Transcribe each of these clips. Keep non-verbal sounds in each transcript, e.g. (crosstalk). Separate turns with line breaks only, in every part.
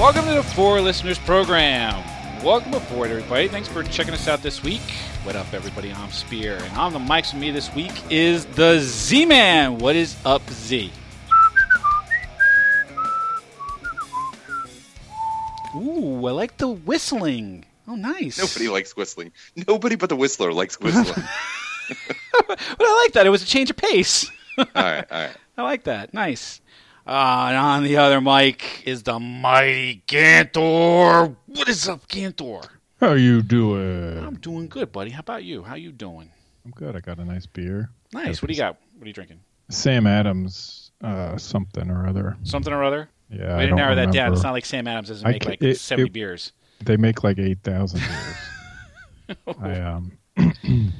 Welcome to the Four Listeners Program. Welcome aboard, everybody. Thanks for checking us out this week. What up, everybody? I'm Spear, and on the mics with me this week is the Z Man. What is up, Z? Ooh, I like the whistling. Oh, nice.
Nobody likes whistling. Nobody but the whistler likes whistling. (laughs) (laughs)
but I like that. It was a change of pace.
all right, all right. (laughs)
I like that. Nice. Uh, and on the other mic is the mighty Ganthor. What is up, Ganthor?
How you doing?
I'm doing good, buddy. How about you? How you doing?
I'm good. I got a nice beer.
Nice. What do you got? What are you drinking?
Sam Adams, uh, something or other.
Something or other?
Yeah,
to
don't
narrow that down. It's not like Sam Adams doesn't make like
it-
70
it-
beers.
They make like eight thousand beers. (laughs) I um, (clears throat)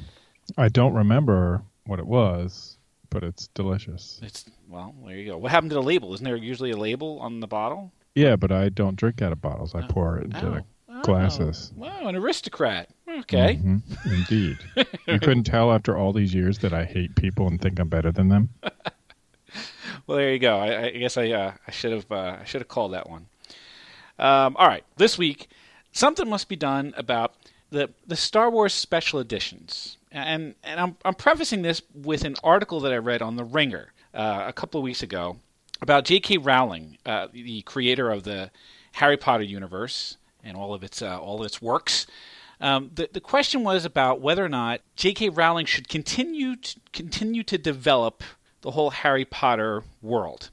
I don't remember what it was, but it's delicious.
It's well, there you go. What happened to the label? Isn't there usually a label on the bottle?
Yeah, but I don't drink out of bottles. I pour it into the
Oh.
glasses.
Wow, an aristocrat. Okay.
Mhm, Indeed. you couldn't tell after all these years that I hate people and think I'm better than them. (laughs)
Well, there you go. I, I guess I uh, I should have uh, I should have called that one. Um, all right, this week something must be done about the the Star Wars special editions, and and I'm I'm prefacing this with an article that I read on the Ringer uh, a couple of weeks ago about J.K. Rowling, uh, the creator of the Harry Potter universe and all of its uh, all of its works. Um, the the question was about whether or not J.K. Rowling should continue to, continue to develop the whole Harry Potter world.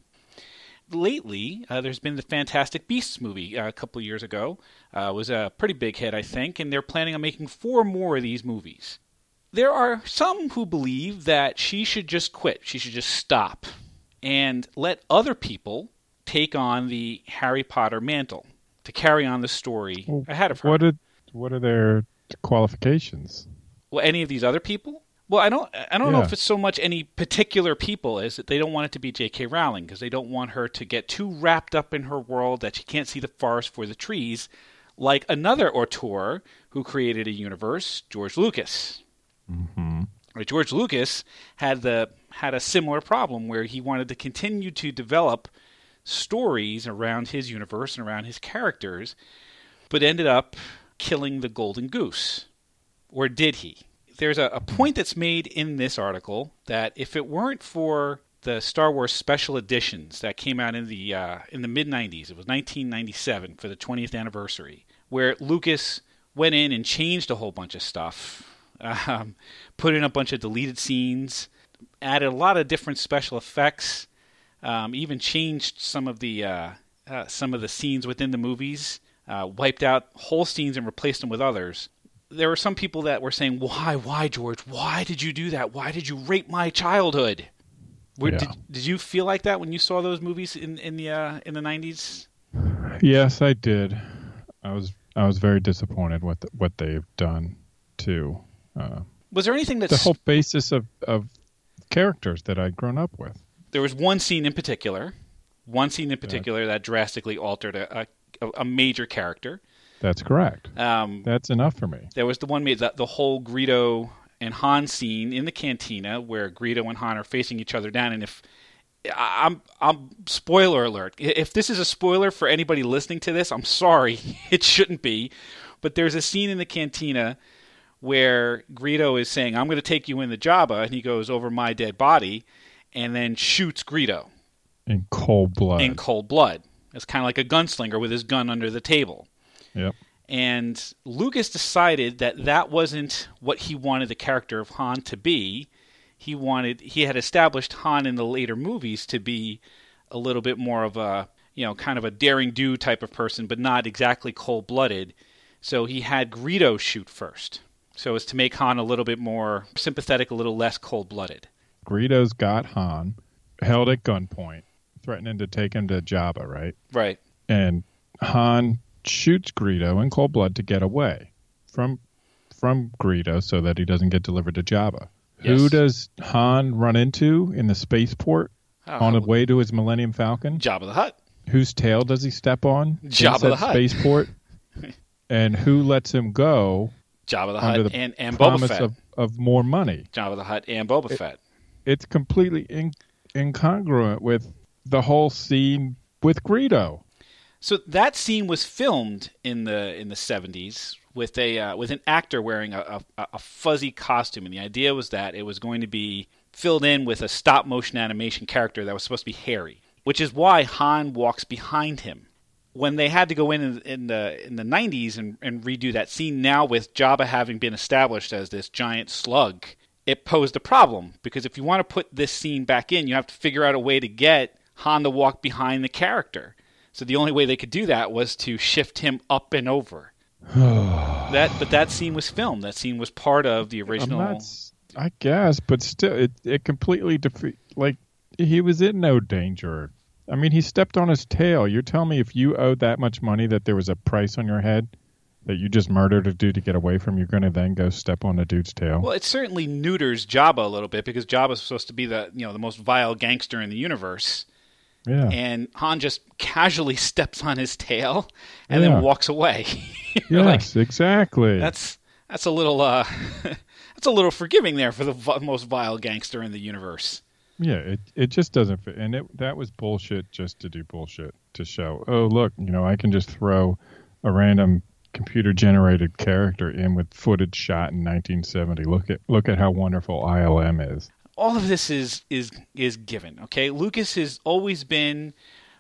Lately, uh, there's been the Fantastic Beasts movie uh, a couple of years ago. Uh, it was a pretty big hit, I think, and they're planning on making four more of these movies. There are some who believe that she should just quit. She should just stop and let other people take on the Harry Potter mantle to carry on the story
Well,
ahead of her.
What did what are their qualifications?
Well, any of these other people? Well, I don't. I don't know if it's so much any particular people is that they don't want it to be J.K. Rowling because they don't want her to get too wrapped up in her world that she can't see the forest for the trees, like another auteur who created a universe, George Lucas.
hmm
George Lucas had the had a similar problem where he wanted to continue to develop stories around his universe and around his characters, but ended up killing the golden goose. Or did he? There's a, a point that's made in this article that if it weren't for the Star Wars special editions that came out in the uh, in the mid '90s, it was 1997 for the 20th anniversary, where Lucas went in and changed a whole bunch of stuff, um, put in a bunch of deleted scenes, added a lot of different special effects, um, even changed some of the uh, uh, some of the scenes within the movies, uh, wiped out whole scenes and replaced them with others. There were some people that were saying, "Why, why, George? Why did you do that? Why did you rape my childhood?" Were,
Yeah.
did, did you feel like that when you saw those movies in in the uh, in the nineties?
Yes, I did. I was I was very disappointed with what they've done too. uh,
Was there anything that
the whole basis of, of characters that I'd grown up with.
there was one scene in particular, one scene in particular that drastically altered a, a, a major character.
That's correct.
Um,
That's enough for me.
There was the one made that the whole Greedo and Han scene in the cantina where Greedo and Han are facing each other down. And if I'm, I'm spoiler alert. If this is a spoiler for anybody listening to this, I'm sorry. (laughs) It shouldn't be. But there's a scene in the cantina where Greedo is saying, "I'm going to take you in the Jabba," and he goes over my dead body, and then shoots Greedo
In cold blood.
in cold blood. It's kind of like a gunslinger with his gun under the table.
Yep.
And Lucas decided that that wasn't what he wanted the character of Han to be. He wanted he had established Han in the later movies to be a little bit more of a you know kind of a daring do type of person, but not exactly cold blooded. So he had Greedo shoot first, so as to make Han a little bit more sympathetic, a little less cold blooded.
Greedo's got Han held at gunpoint, threatening to take him to Jabba, right?
Right.
And Han shoots Greedo in cold blood to get away from from Greedo so that he doesn't get delivered to Jabba. Who does Han run into in the spaceport ah, on the way to his Millennium Falcon?
Jabba the Hutt.
Whose tail does he step on?
Jabba the Hutt.
Spaceport. (laughs) and who lets him go
Jabba the Hutt
the
and and Boba Fett.
of, of more money?
Jabba the Hutt and Boba Fett.
It's completely in, incongruent with the whole scene with Greedo.
So that scene was filmed in the in the 70s with a uh, with an actor wearing a, a, a fuzzy costume, and the idea was that it was going to be filled in with a stop motion animation character that was supposed to be hairy, which is why Han walks behind him. When they had to go in in, in the in the 90s and, and redo that scene now with Jabba having been established as this giant slug, it posed a problem because if you want to put this scene back in, you have to figure out a way to get Han to walk behind the character. So the only way they could do that was to shift him up and over. (sighs) that, but that scene was filmed. That scene was part of the original.
Not I guess, but still, it it completely defeat. Like he was in no danger. I mean, he stepped on his tail. You're telling me if you owed that much money that there was a price on your head that you just murdered a dude to get away from, you're going to then go step on a dude's tail?
Well, it certainly neuters Jabba a little bit because Jabba's supposed to be the you know the most vile gangster in the universe,
yeah,
and Han just casually (laughs) steps on his tail and
Yeah.
then walks away. (laughs)
Yes,
like,
exactly.
that's that's a little uh, (laughs) that's a little forgiving there for the v- most vile gangster in the universe.
Yeah, it it just doesn't fit, and it that was bullshit just to do bullshit to show. Oh, look, you know, I can just throw a random computer generated character in with footage shot in 1970. Look at look at how wonderful ILM is.
All of this is is is given. Okay, Lucas has always been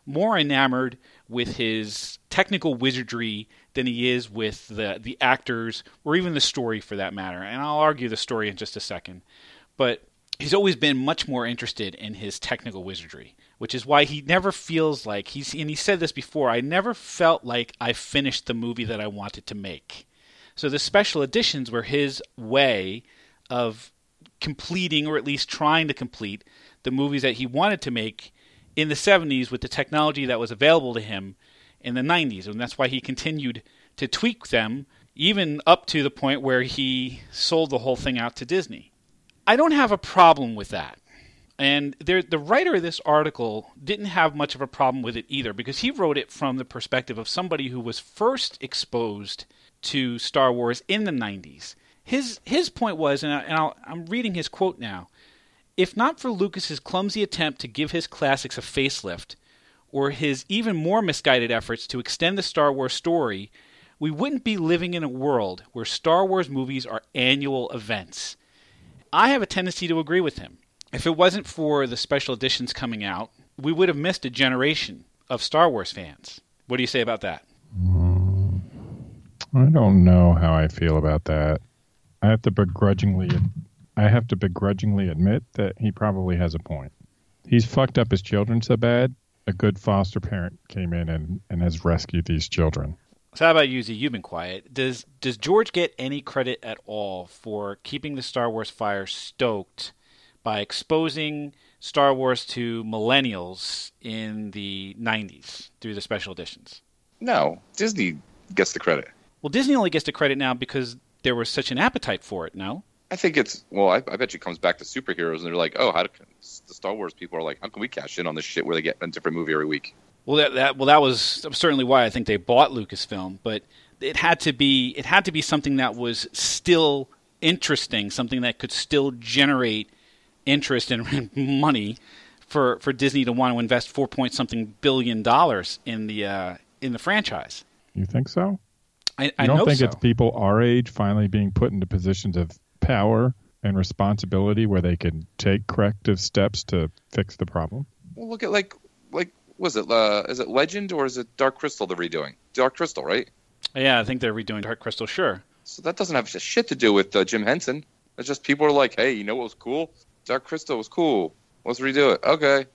more enamored with his technical wizardry than he is with the the actors or even the story for that matter. And I'll argue the story in just a second, but he's always been much more interested in his technical wizardry, which is why he never feels like he's and he said this before, I never felt like I finished the movie that I wanted to make. So the special editions were his way of completing or at least trying to complete the movies that he wanted to make in the 70s with the technology that was available to him in the 90s and that's why he continued to tweak them even up to the point where he sold the whole thing out to Disney. I don't have a problem with that. And there, the writer of this article didn't have much of a problem with it either because he wrote it from the perspective of somebody who was first exposed to Star Wars in the 90s. His his point was, and, I, and I'll, I'm reading his quote now: "If not for Lucas's clumsy attempt to give his classics a facelift, or his even more misguided efforts to extend the Star Wars story, we wouldn't be living in a world where Star Wars movies are annual events." I have a tendency to agree with him. If it wasn't for the special editions coming out, we would have missed a generation of Star Wars fans. What do you say about that?
I don't know how I feel about that. I have to begrudgingly, I have to begrudgingly admit that he probably has a point. He's fucked up his children so bad. A good foster parent came in and, and has rescued these children.
So how about you, Z? You've been quiet. Does does George get any credit at all for keeping the Star Wars fire stoked by exposing Star Wars to millennials in the '90s through the special editions?
No, Disney gets the credit.
Well, Disney only gets the credit now because there was such an appetite for it. No,
I think it's well. I, I bet you it comes back to superheroes, and they're like, "Oh, how do the Star Wars people are like? How can we cash in on this shit where they get a different movie every week?"
Well, that, that well that was certainly why I think they bought Lucasfilm, but it had to be it had to be something that was still interesting, something that could still generate interest and (laughs) money for for Disney to want to invest four point something billion dollars in the uh, in the franchise.
You think so?
I,
You
I
don't
know
think
so.
it's people our age finally being put into positions of power and responsibility where they can take corrective steps to fix the problem?
Well, look at like like was it uh, is it Legend or is it Dark Crystal they're redoing? Dark Crystal, right?
yeah, I think they're redoing Dark Crystal. Sure.
So that doesn't have shit to do with uh, Jim Henson. It's just people are like, "Hey, you know what was cool? Dark Crystal was cool. Let's redo it." Okay.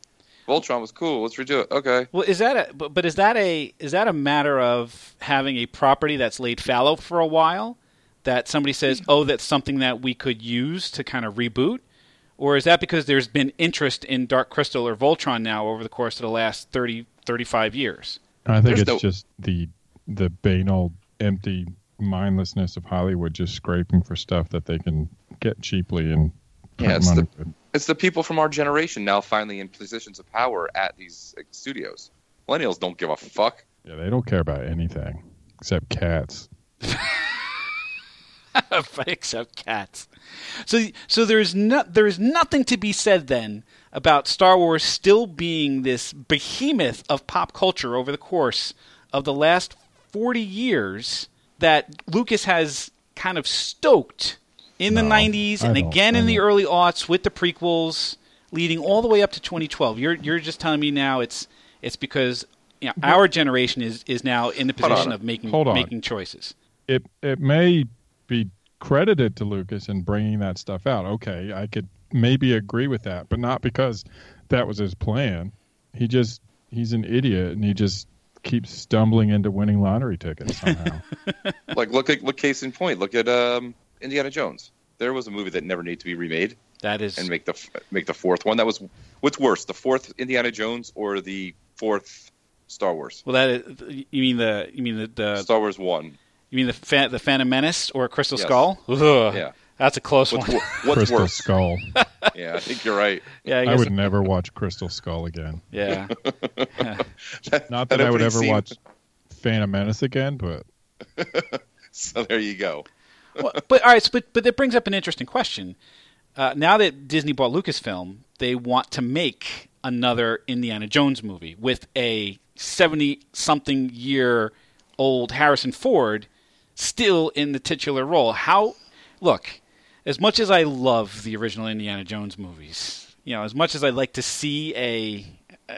Voltron was cool. Let's redo it. Okay.
Well, is that a but, but is that a is that a matter of having a property that's laid fallow for a while that somebody says, mm. "Oh, that's something that we could use to kind of reboot?" Or is that because there's been interest in Dark Crystal or Voltron now over the course of the last 30 35 years?
I think
There's
it's
no-
just the the banal, empty mindlessness of Hollywood just scraping for stuff that they can get cheaply and
Yeah, it's the-
with.
It's the people from our generation now finally in positions of power at these like, studios. Millennials don't give a fuck.
Yeah, they don't care about anything except cats. (laughs)
except cats. So so there's no, there's nothing to be said then about Star Wars still being this behemoth of pop culture over the course of the last 40 years that Lucas has kind of stoked in the
No,
90s and again in the early aughts with the prequels leading all the way up to 2012. You're you're just telling me now it's it's because you know, our generation is is now in the
Hold on.
position of making
Hold on.
making choices.
it it may be credited to Lucas in bringing that stuff out. Okay, I could maybe agree with that, but not because that was his plan. He just he's an idiot and he just keeps stumbling into winning lottery tickets somehow. (laughs)
Like look at look case in point. Look at um, Indiana Jones. There was a movie that never needed to be remade
That is
and make the make the fourth one. That was what's worse, the fourth Indiana Jones or the fourth Star Wars?
well that is, you mean the you mean the, the
Star Wars one.
you mean the fa- the Phantom Menace or Crystal
Yes.
Skull? Ugh,
Yeah.
That's a close
What's
one.
what's
Crystal
worse?
Skull. (laughs)
Yeah, I think you're right. (laughs)
yeah, I,
I
guess,
would never watch Crystal Skull again. (laughs)
yeah.
Not that I would ever
scene-
watch Phantom Menace again, but
So there you go.
Well, but all right, so, but but that brings up an interesting question. Uh, now that Disney bought Lucasfilm, they want to make another Indiana Jones movie with a seventy-something year old Harrison Ford still in the titular role. How? Look, as much as I love the original Indiana Jones movies, you know, as much as I'd like to see a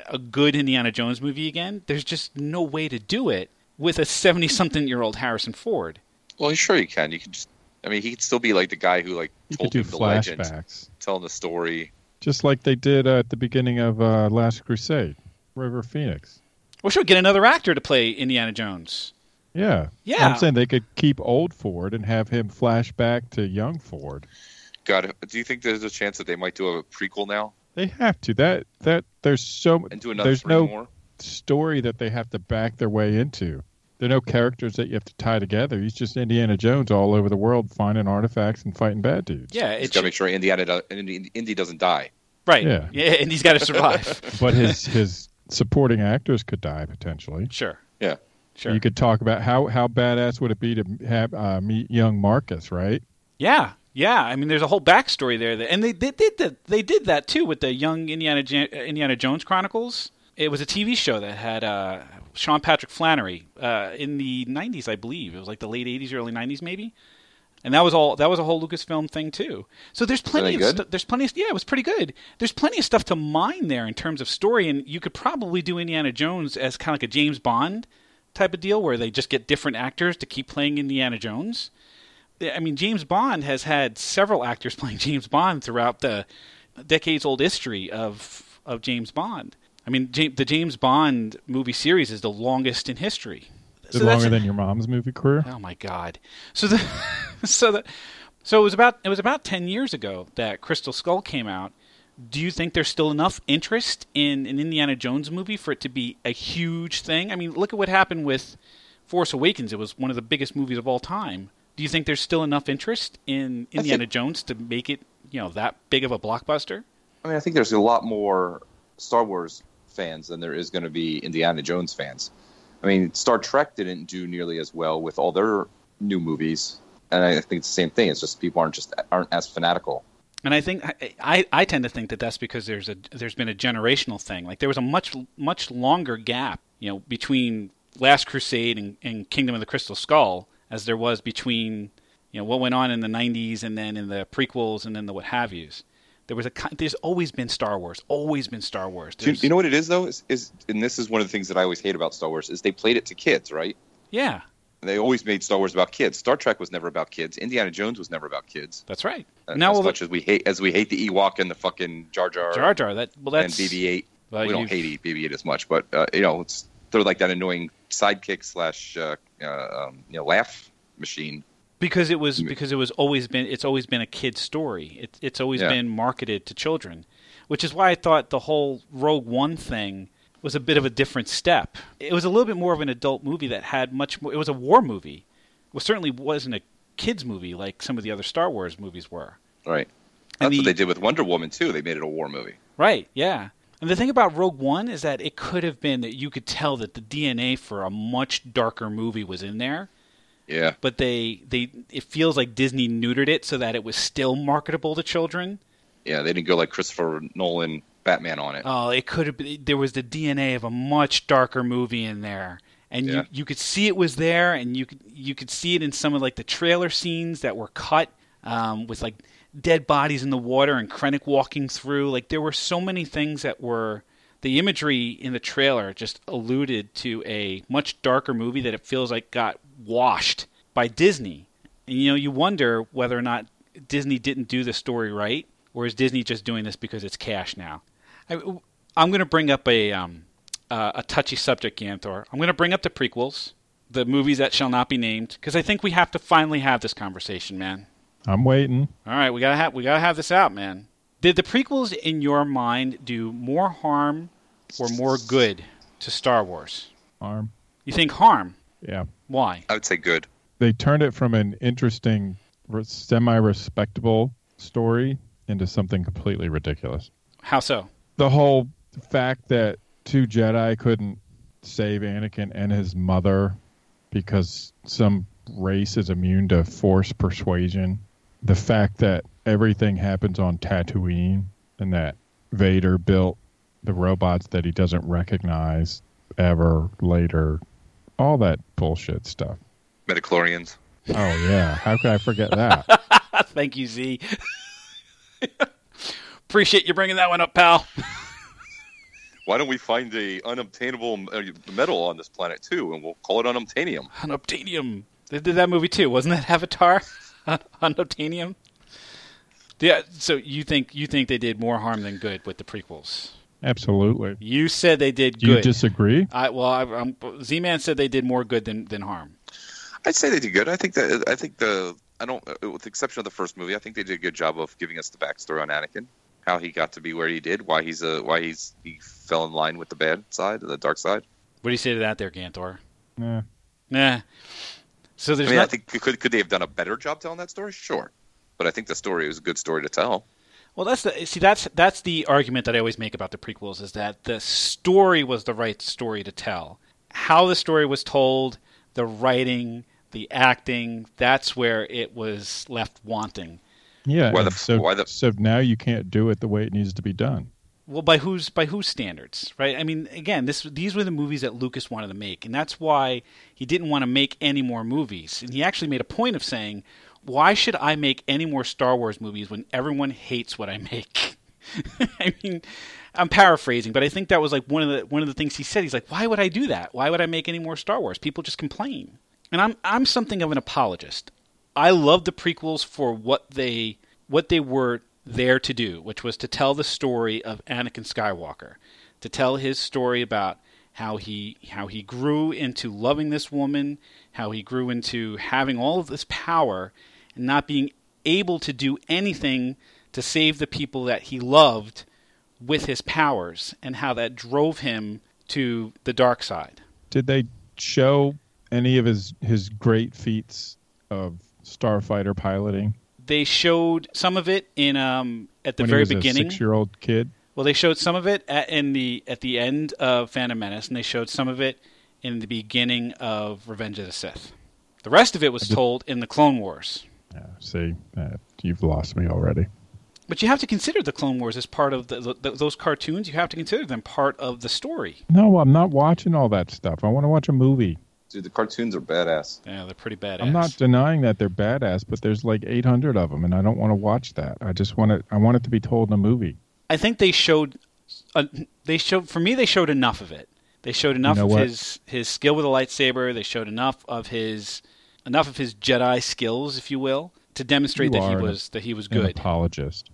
a good Indiana Jones movie again, there's just no way to do it with a seventy-something year old Harrison Ford.
Well, sure you can. You can just. I mean, he could still be like the guy who like
you
told
could do
him the legend,
flashbacks.
telling the story.
Just like they did uh, at the beginning of uh, Last Crusade, River Phoenix.
Well, sure, get another actor to play Indiana Jones.
Yeah.
Yeah.
I'm saying they could keep old Ford and have him flash back to young Ford.
God, do you think there's a chance that they might do a prequel now
They have to. That that there's so
and do another
there's no
more?
story that they have to back their way into. There are no characters that you have to tie together. He's just Indiana Jones all over the world finding artifacts and fighting bad dudes.
Yeah,
He's
it's
got to make sure Indiana do- Indy, Indy doesn't die.
right.
Yeah.
Yeah. and he's got to survive. (laughs)
But his his supporting actors could die potentially.
sure,
Yeah.
sure.
You could talk about how how badass would it be to have uh, meet young Marcus, right?
yeah, yeah. I mean, there's a whole backstory there, that, and they, they did that. They did that too with the Young Indiana Indiana Jones Chronicles. It was a TV show that had uh, Sean Patrick Flanery uh, in the '90s, I believe. It was like the late '80s, early '90s, maybe. And that was all. That was a whole Lucasfilm thing too. So there's plenty of stu- there's plenty. Of, yeah, it was pretty good. There's plenty of stuff to mine there in terms of story, and you could probably do Indiana Jones as kind of like a James Bond type of deal, where they just get different actors to keep playing Indiana Jones. I mean, James Bond has had several actors (laughs) playing James Bond throughout the decades-old history of of James Bond. I mean, the James Bond movie series is the longest in history. So that's-
longer than your mom's movie career?
Oh my God! So the (laughs) so the so it was about it was about ten years ago that Crystal Skull came out. Do you think there's still enough interest in an Indiana Jones movie for it to be a huge thing? I mean, look at what happened with Force Awakens. It was one of the biggest movies of all time. Do you think there's still enough interest in Indiana
think-
Jones to make it, you know, that big of a blockbuster?
I mean, I think there's a lot more Star Wars fans than there is going to be Indiana Jones fans. I mean, Star Trek didn't do nearly as well with all their new movies, and I think it's the same thing. It's just people aren't just aren't as fanatical.
And I think I, I, tend to think that that's because there's a there's been a generational thing. Like there was a much much longer gap, you know, between Last Crusade and, and Kingdom of the Crystal Skull as there was between you know what went on in the 90s and then in the prequels and then the what have yous. There was a there's always been Star Wars, always been Star Wars.
You, you know what it is though? Is, is and this is one of the things that I always hate about Star Wars is they played it to kids, right?
yeah,
They always made Star Wars about kids. Star Trek was never about kids. Indiana Jones was never about kids.
that's right.
Uh,
now
as
well,
much as we hate as we hate the Ewok and the fucking Jar Jar,
Jar Jar that well that's,
and
that's
BB-8,
well,
we don't hate BB-8 as much, but uh, you know, it's they're like that annoying sidekick slash uh, uh, um, you know laugh machine.
Because it was because it was always been it's always been a kid's story. It, it's always
Yeah.
been marketed to children, which is why I thought the whole Rogue One thing was a bit of a different step. It was a little bit more of an adult movie that had much more. It was a war movie. It certainly wasn't a kids movie like some of the other Star Wars movies were.
Right.
And
That's
the-
what they did with Wonder Woman too. They made it a war movie.
Right, yeah. And the thing about Rogue One is that it could have been that you could tell that the DNA for a much darker movie was in there,
Yeah.
but they they it feels like Disney neutered it so that it was still marketable to children.
Yeah, they didn't go like Christopher Nolan Batman on it.
Oh, it could have been there was the DNA of a much darker movie in there. and
Yeah.
you you could see it was there, and you could you could see it in some of like the trailer scenes that were cut um, with like dead bodies in the water and Krennic walking through. Like there were so many things that were the imagery in the trailer just alluded to a much darker movie that it feels like got washed by Disney. And you know, you wonder whether or not Disney didn't do the story right, or is Disney just doing this because it's cash now? I, I'm going to bring up a um, uh, a touchy subject, Ganthor. I'm going to bring up the prequels, the movies that shall not be named, because I think we have to finally have this conversation, man.
I'm waiting.
All right, we gotta have we gotta have this out, man. Did the prequels, in your mind, do more harm or more good to Star Wars?
Harm.
You think harm?
Yeah.
Why?
I would say good.
They turned it from an interesting, semi respectable story into something completely ridiculous.
How so?
The whole fact that two Jedi couldn't save Anakin and his mother because some race is immune to force persuasion. The fact that everything happens on Tatooine and that Vader built the robots that he doesn't recognize ever later. All that bullshit stuff.
Midi-chlorians.
Oh yeah, how could I forget that? (laughs)
Thank you, Z. (laughs) Appreciate you bringing that one up, pal. (laughs)
Why don't we find a unobtainable uh, metal on this planet too, and we'll call it unobtainium?
Unobtainium. They did that movie too, wasn't that Avatar? Unobtainium. Yeah. So you think you think they did more harm than good with the prequels?
Absolutely.
You said they did
Do you disagree?
I, well, I, I'm, Z-Man said they did more good than, than harm.
I'd say they did good. I think that I think the I don't, with the exception of the first movie, I think they did a good job of giving us the backstory on Anakin, how he got to be where he did, why he's a why he's he fell in line with the bad side, the dark side.
What do you say to that, there, Ganthor?
Yeah.
Nah. So
I
there's
mean, I think could could they have done a better job telling that story? Sure, but I think the story was a good story to tell.
Well, that's the see. That's that's the argument that I always make about the prequels is that the story was the right story to tell. How the story was told, the writing, the acting, that's where it was left wanting.
Yeah.
Why the-
so,
why the-
so now you can't do it the way it needs to be done.
Well, by whose by whose standards, right? I mean, again, this these were the movies that Lucas wanted to make, and that's why he didn't want to make any more movies. And he actually made a point of saying, "Why should I make any more Star Wars movies when everyone hates what I make?" (laughs) I mean, I'm paraphrasing, but I think that was like one of the one of the things he said. He's like, "Why would I do that? Why would I make any more Star Wars? People just complain." And I'm I'm something of an apologist. I love the prequels for what they what they were there to do, which was to tell the story of Anakin Skywalker, to tell his story about how he how he grew into loving this woman, how he grew into having all of this power and not being able to do anything to save the people that he loved with his powers and how that drove him to the dark side.
Did they show any of his his great feats of starfighter piloting
They showed some of it in um, at the
when
very
he was
beginning.
a six-year-old kid?
Well, they showed some of it at, in the at the end of Phantom Menace, and they showed some of it in the beginning of Revenge of the Sith. The rest of it was told in the Clone Wars.
Yeah, see, uh, you've lost me already.
But you have to consider the Clone Wars as part of the, the, those cartoons. You have to consider them part of the story.
No, I'm not watching all that stuff. I want to watch a movie.
Dude, the cartoons are badass.
Yeah, they're pretty badass.
I'm not denying that they're badass, but there's like 800 of them, and I don't want to watch that. I just want it. I want it to be told in a movie.
I think they showed. Uh, they showed for me. They showed enough of it. They showed enough
know
of
what?
his his skill with a lightsaber. They showed enough of his enough of his Jedi skills, if you will, to demonstrate
You
that he was that he was
An
good.
apologist.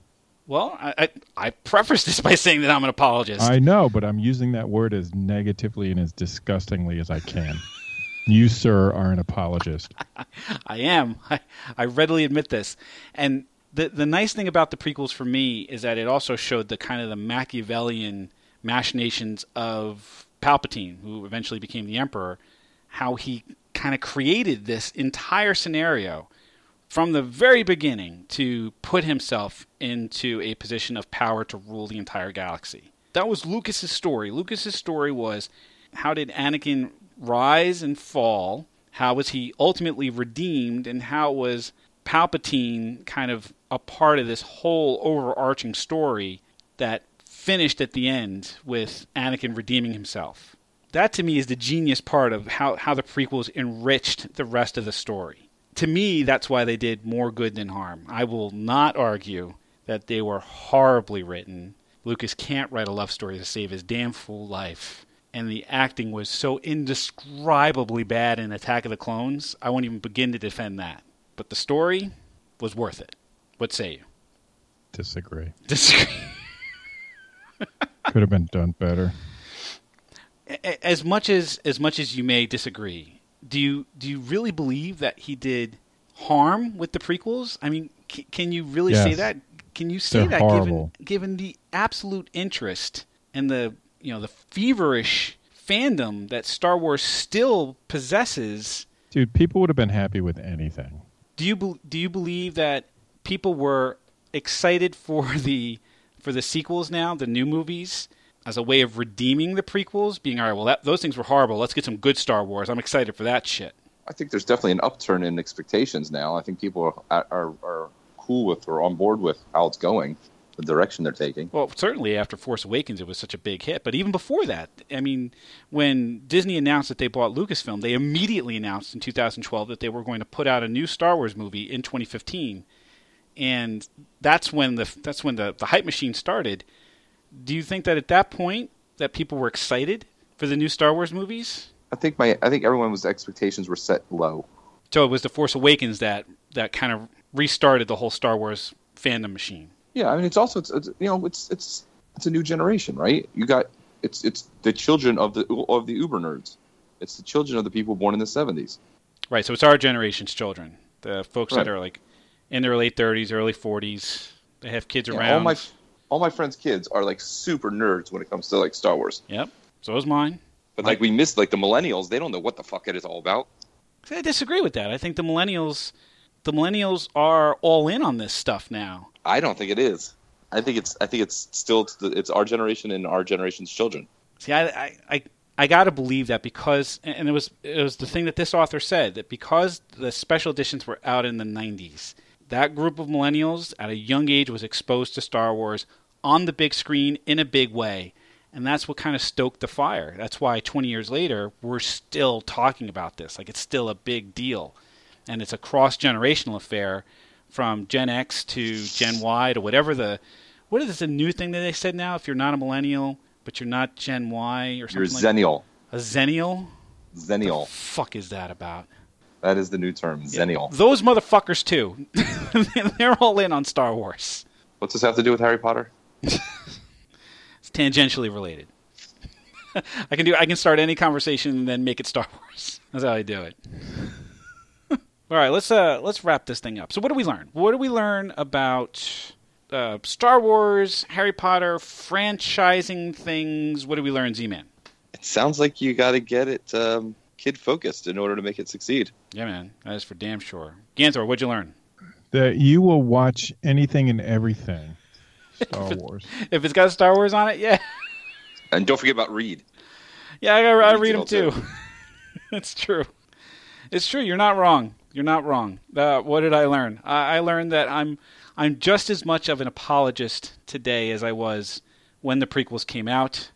Well, I, I, I preface this by saying that I'm an apologist.
I know, but I'm using that word as negatively and as disgustingly as I can. (laughs) you, sir, are an apologist. (laughs)
I am. I, I readily admit this. And the the nice thing about the prequels for me is that it also showed the kind of the Machiavellian machinations of Palpatine, who eventually became the Emperor, how he kind of created this entire scenario from the very beginning to put himself into a position of power to rule the entire galaxy. That was Lucas's story. Lucas's story was how did Anakin rise and fall? How was he ultimately redeemed? And how was Palpatine kind of a part of this whole overarching story that finished at the end with Anakin redeeming himself? That to me is the genius part of how, how the prequels enriched the rest of the story. To me, that's why they did more good than harm. I will not argue that they were horribly written. Lucas can't write a love story to save his damn fool life. And the acting was so indescribably bad in Attack of the Clones, I won't even begin to defend that. But the story was worth it. What say you?
Disagree.
Disagree. (laughs)
Could have been done better.
As much as as much as you may disagree, do you do you really believe that he did harm with the prequels? I mean, c- can you really
Yes.
say that? Can you say
They're
that
horrible.
given given the absolute interest and the you know the feverish fandom that Star Wars still possesses?
Dude, people would have been happy with anything.
Do you bel do you believe that people were excited for the for the sequels now, the new movies, as a way of redeeming the prequels? Being all right, well, that, those things were horrible. Let's get some good Star Wars. I'm excited for that shit.
I think there's definitely an upturn in expectations now. I think people are, are, are cool with or on board with how it's going, the direction they're taking.
Well, certainly after Force Awakens, it was such a big hit. But even before that, I mean, when Disney announced that they bought Lucasfilm, they immediately announced in 2012 that they were going to put out a new Star Wars movie in 2015, and that's when the that's when the, the hype machine started. Do you think that at that point that people were excited for the new Star Wars movies?
I think my I think everyone's expectations were set low.
So it was the Force Awakens that that kind of restarted the whole Star Wars fandom machine.
Yeah, I mean it's also it's, it's you know it's it's it's a new generation, right? You got it's it's the children of the of the Uber nerds. It's the children of the people born in the 70s.
Right. So it's our generation's children, the folks
Right.
that are like in their late 30s, early 40s. They have kids
Yeah,
around.
all my all my friends' kids are like super nerds when it comes to like Star Wars.
Yep. So is mine.
But like we missed like the millennials, they don't know what the fuck it is all about.
I disagree with that. I think the millennials, the millennials are all in on this stuff now.
I don't think it is. I think it's I think it's still it's, the, it's our generation and our generation's children.
See, I, I, I, I got to believe that because, and it was, it was the thing that this author said that because the special editions were out in the '90s, that group of millennials at a young age was exposed to Star Wars on the big screen in a big way, and that's what kind of stoked the fire. That's why 20 years later we're still talking about this, like it's still a big deal, and it's a cross generational affair from Gen X to Gen Y to whatever the what is the new thing that they said now? If you're not a millennial, but you're not Gen Y or something. You're like
zennial.
a zennial.
Zennial.
Fuck is that about?
That is the new term. Zennial.
Those motherfuckers too. (laughs) They're all in on Star Wars.
What's this have to do with Harry Potter? (laughs)
It's tangentially related. (laughs) I can do. I can start any conversation and then make it Star Wars. That's how I do it. all right, let's uh let's wrap this thing up. So, what do we learn? What do we learn about uh, Star Wars, Harry Potter, franchising things? What do we learn, Z-Man?
It sounds like you got to get it um, kid focused in order to make it succeed.
Yeah, man, that is for damn sure. Ganthor, what'd you learn?
That you will watch anything and everything Star Wars.
If it's got Star Wars on it, yeah,
And don't forget about Reed.
yeah, I, I read them too. (laughs) (laughs) it's true. It's true. You're not wrong. You're not wrong. Uh, what did I learn? I, I learned that I'm I'm just as much of an apologist today as I was when the prequels came out.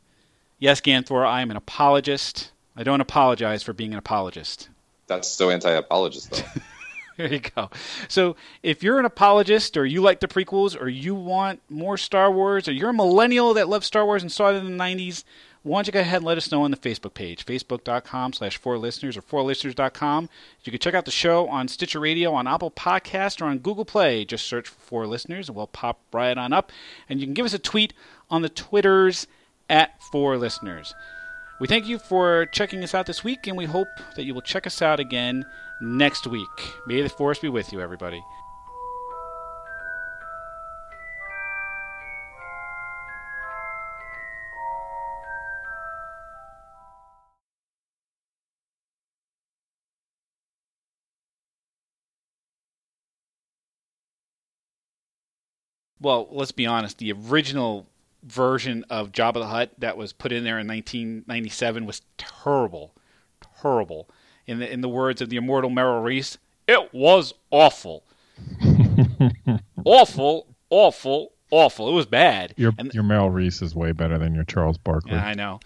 Yes, Ganthor, I am an apologist. I don't apologize for being an apologist.
That's so anti-apologist though. (laughs)
There you go. So if you're an apologist or you like the prequels or you want more Star Wars or you're a millennial that loves Star Wars and saw it in the 90s, why don't you go ahead and let us know on the Facebook page, facebook.com slash four listeners or fourlisteners.com. You can check out the show on Stitcher Radio, on Apple Podcast, or on Google Play. Just search for four listeners and we'll pop right on up. And you can give us a tweet on the Twitters at four listeners. We thank you for checking us out this week, and we hope that you will check us out again next week. May the force be with you, everybody. Well, let's be honest. The original version of Jabba the Hutt that was put in there in 1997 was terrible, terrible. In the in the words of the immortal Merrill Reese, it was awful, (laughs) awful, awful, awful. It was bad.
Your
And-
your Mel Reese is way better than your Charles Barkley.
I know.